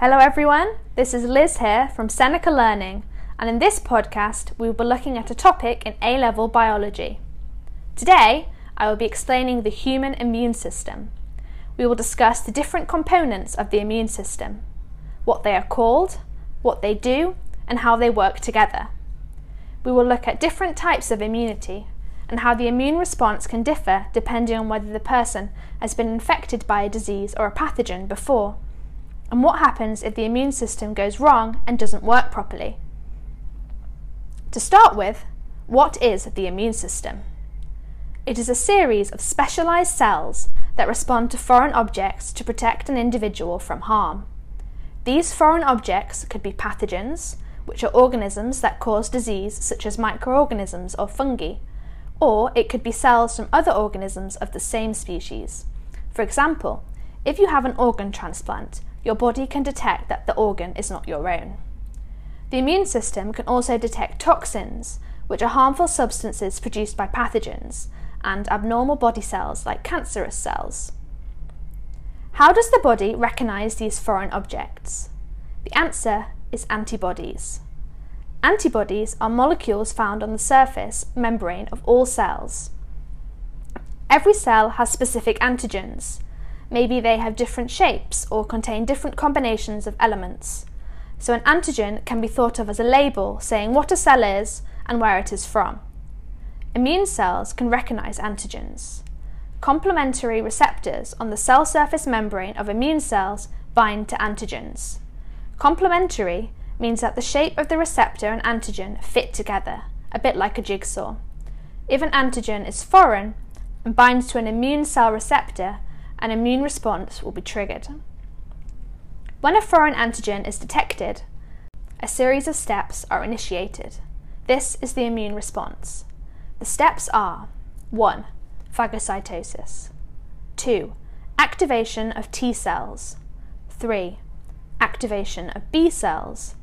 Hello, everyone. This is Liz here from Seneca Learning, and in this podcast, we will be looking at a topic in A level biology. Today, I will be explaining the human immune system. We will discuss the different components of the immune system, what they are called, what they do, and how they work together. We will look at different types of immunity and how the immune response can differ depending on whether the person has been infected by a disease or a pathogen before and what happens if the immune system goes wrong and doesn't work properly. To start with, what is the immune system? It is a series of specialised cells that respond to foreign objects to protect an individual from harm. These foreign objects could be pathogens, which are organisms that cause disease, such as microorganisms or fungi, or it could be cells from other organisms of the same species. For example, if you have an organ transplant, your body can detect that the organ is not your own. The immune system can also detect toxins, which are harmful substances produced by pathogens, and abnormal body cells like cancerous cells. How does the body recognise these foreign objects? The answer is antibodies. Antibodies are molecules found on the surface membrane of all cells. Every cell has specific antigens, Maybe they have different shapes or contain different combinations of elements. So an antigen can be thought of as a label saying what a cell is and where it is from. Immune cells can recognize antigens. Complementary receptors on the cell surface membrane of immune cells bind to antigens. Complementary means that the shape of the receptor and antigen fit together, a bit like a jigsaw. If an antigen is foreign and binds to an immune cell receptor, an immune response will be triggered. When a foreign antigen is detected, a series of steps are initiated. This is the immune response. The steps are 1. Phagocytosis, 2. Activation of T cells, 3. Activation of B cells,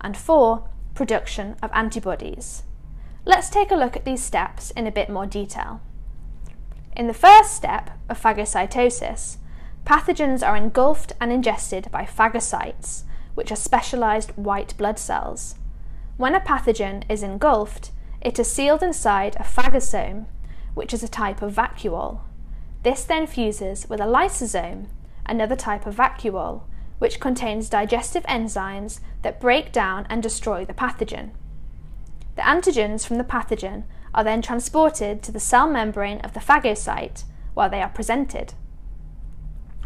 and 4. Production of antibodies. Let's take a look at these steps in a bit more detail. In the first step of phagocytosis, pathogens are engulfed and ingested by phagocytes, which are specialized white blood cells. When a pathogen is engulfed, it is sealed inside a phagosome, which is a type of vacuole. This then fuses with a lysosome, another type of vacuole, which contains digestive enzymes that break down and destroy the pathogen. The antigens from the pathogen are then transported to the cell membrane of the phagocyte where they are presented.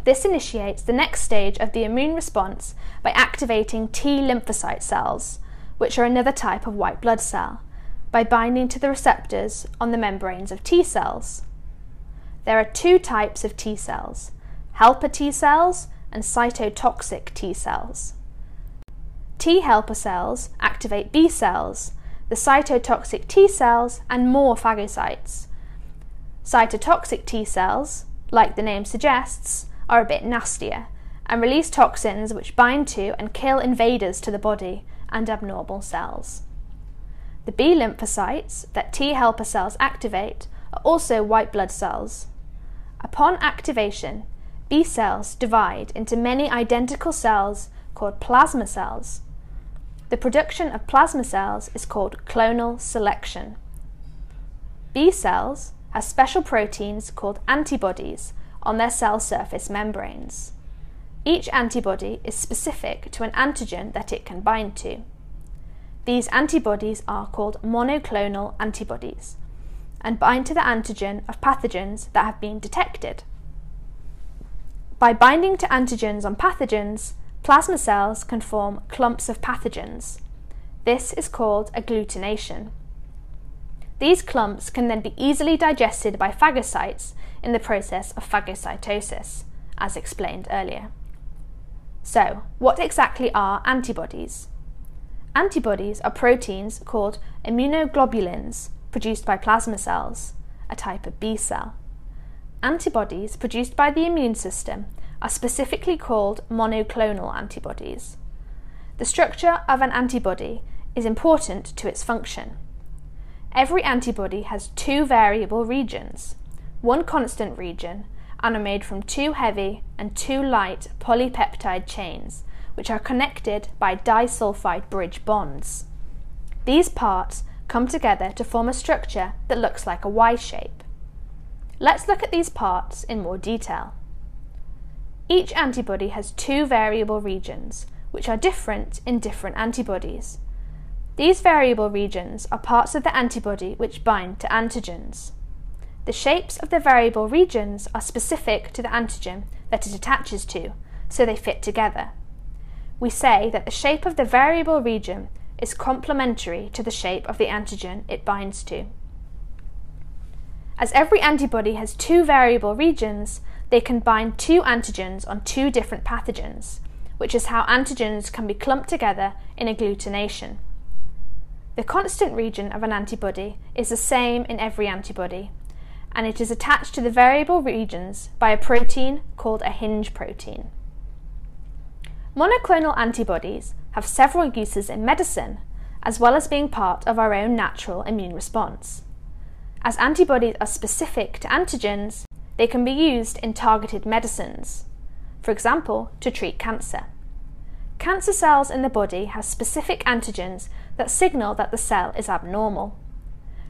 This initiates the next stage of the immune response by activating T lymphocyte cells, which are another type of white blood cell, by binding to the receptors on the membranes of T cells. There are two types of T cells helper T cells and cytotoxic T cells. T helper cells activate B cells the cytotoxic T cells, and more phagocytes. Cytotoxic T cells, like the name suggests, are a bit nastier and release toxins which bind to and kill invaders to the body and abnormal cells. The B lymphocytes that T helper cells activate are also white blood cells. Upon activation, B cells divide into many identical cells called plasma cells the production of plasma cells is called clonal selection. B cells have special proteins called antibodies on their cell surface membranes. Each antibody is specific to an antigen that it can bind to. These antibodies are called monoclonal antibodies and bind to the antigen of pathogens that have been detected. By binding to antigens on pathogens, Plasma cells can form clumps of pathogens. This is called agglutination. These clumps can then be easily digested by phagocytes in the process of phagocytosis, as explained earlier. So, what exactly are antibodies? Antibodies are proteins called immunoglobulins produced by plasma cells, a type of B cell. Antibodies produced by the immune system are specifically called monoclonal antibodies. The structure of an antibody is important to its function. Every antibody has two variable regions, one constant region, and are made from two heavy and two light polypeptide chains, which are connected by disulfide bridge bonds. These parts come together to form a structure that looks like a Y shape. Let's look at these parts in more detail. Each antibody has two variable regions, which are different in different antibodies. These variable regions are parts of the antibody which bind to antigens. The shapes of the variable regions are specific to the antigen that it attaches to, so they fit together. We say that the shape of the variable region is complementary to the shape of the antigen it binds to. As every antibody has two variable regions, they can bind two antigens on two different pathogens, which is how antigens can be clumped together in agglutination. The constant region of an antibody is the same in every antibody, and it is attached to the variable regions by a protein called a hinge protein. Monoclonal antibodies have several uses in medicine, as well as being part of our own natural immune response. As antibodies are specific to antigens, they can be used in targeted medicines, for example, to treat cancer. Cancer cells in the body have specific antigens that signal that the cell is abnormal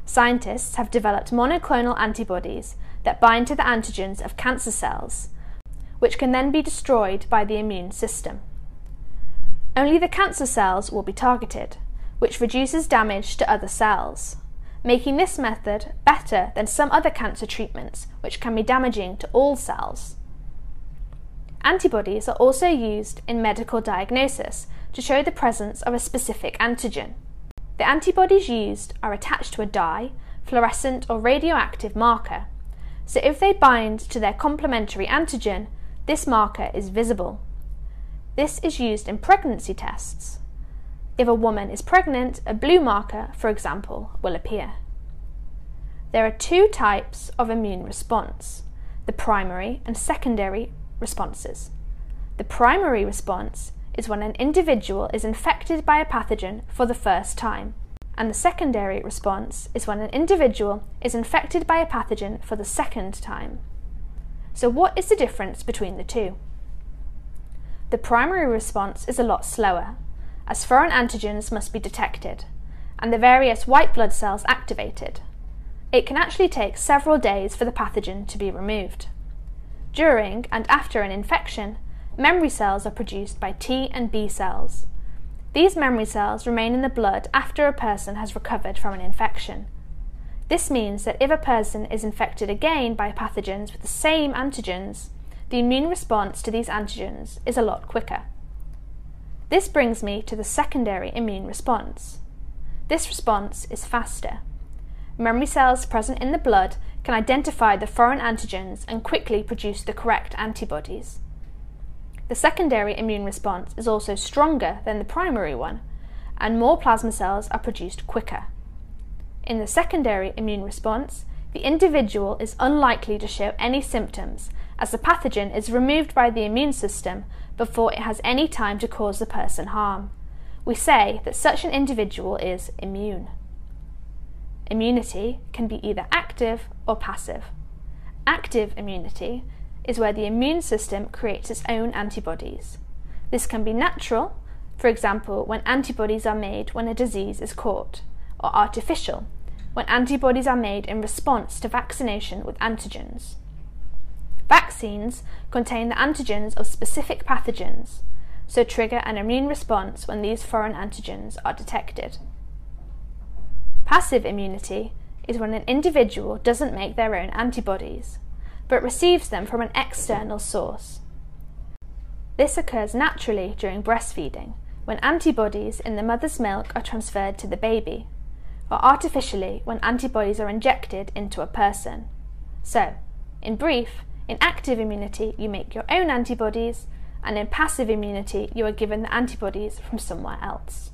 scientists have developed monoclonal antibodies that bind to the antigens of cancer cells, which can then be destroyed by the immune system. Only the cancer cells will be targeted, which reduces damage to other cells, making this method better than some other cancer treatments, which can be damaging to all cells. Antibodies are also used in medical diagnosis to show the presence of a specific antigen. The antibodies used are attached to a dye, fluorescent, or radioactive marker, so if they bind to their complementary antigen, this marker is visible. This is used in pregnancy tests. If a woman is pregnant, a blue marker, for example, will appear. There are two types of immune response the primary and secondary responses. The primary response is when an individual is infected by a pathogen for the first time, and the secondary response is when an individual is infected by a pathogen for the second time. So, what is the difference between the two? The primary response is a lot slower, as foreign antigens must be detected, and the various white blood cells activated. It can actually take several days for the pathogen to be removed. During and after an infection, memory cells are produced by T and B cells. These memory cells remain in the blood after a person has recovered from an infection. This means that if a person is infected again by pathogens with the same antigens, the immune response to these antigens is a lot quicker. This brings me to the secondary immune response. This response is faster. Memory cells present in the blood can identify the foreign antigens and quickly produce the correct antibodies. The secondary immune response is also stronger than the primary one, and more plasma cells are produced quicker. In the secondary immune response, the individual is unlikely to show any symptoms as the pathogen is removed by the immune system before it has any time to cause the person harm. We say that such an individual is immune. Immunity can be either active or passive. Active immunity is where the immune system creates its own antibodies. This can be natural, for example, when antibodies are made when a disease is caught, or artificial, when antibodies are made in response to vaccination with antigens. Vaccines contain the antigens of specific pathogens, so trigger an immune response when these foreign antigens are detected. Passive immunity is when an individual doesn't make their own antibodies but receives them from an external source. This occurs naturally during breastfeeding, when antibodies in the mother's milk are transferred to the baby, or artificially when antibodies are injected into a person. So, in brief, in active immunity, you make your own antibodies, and in passive immunity, you are given the antibodies from somewhere else.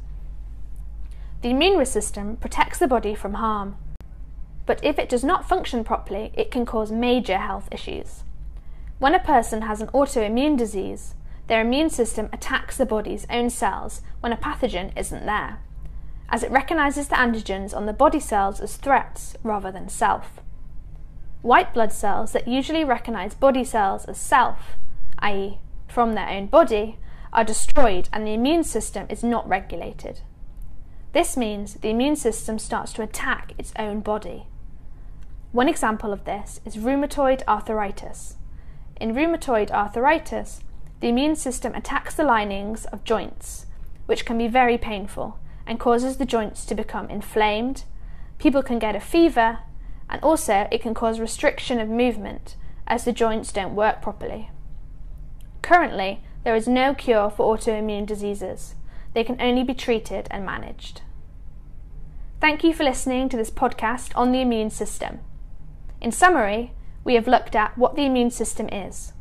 The immune system protects the body from harm, but if it does not function properly, it can cause major health issues. When a person has an autoimmune disease, their immune system attacks the body's own cells when a pathogen isn't there, as it recognizes the antigens on the body cells as threats rather than self. White blood cells that usually recognize body cells as self, i.e., from their own body, are destroyed and the immune system is not regulated. This means the immune system starts to attack its own body. One example of this is rheumatoid arthritis. In rheumatoid arthritis, the immune system attacks the linings of joints, which can be very painful and causes the joints to become inflamed. People can get a fever, and also it can cause restriction of movement as the joints don't work properly. Currently, there is no cure for autoimmune diseases. They can only be treated and managed. Thank you for listening to this podcast on the immune system. In summary, we have looked at what the immune system is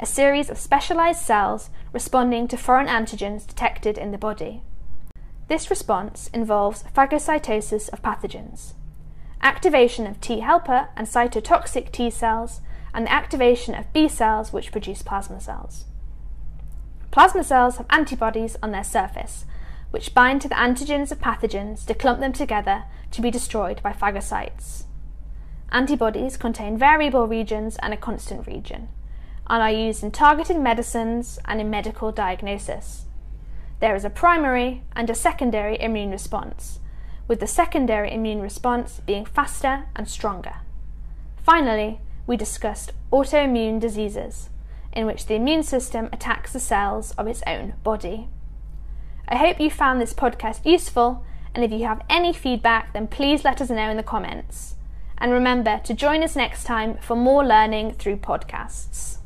a series of specialised cells responding to foreign antigens detected in the body. This response involves phagocytosis of pathogens, activation of T helper and cytotoxic T cells, and the activation of B cells which produce plasma cells. Plasma cells have antibodies on their surface, which bind to the antigens of pathogens to clump them together to be destroyed by phagocytes. Antibodies contain variable regions and a constant region, and are used in targeted medicines and in medical diagnosis. There is a primary and a secondary immune response, with the secondary immune response being faster and stronger. Finally, we discussed autoimmune diseases, in which the immune system attacks the cells of its own body. I hope you found this podcast useful, and if you have any feedback, then please let us know in the comments. And remember to join us next time for more learning through podcasts.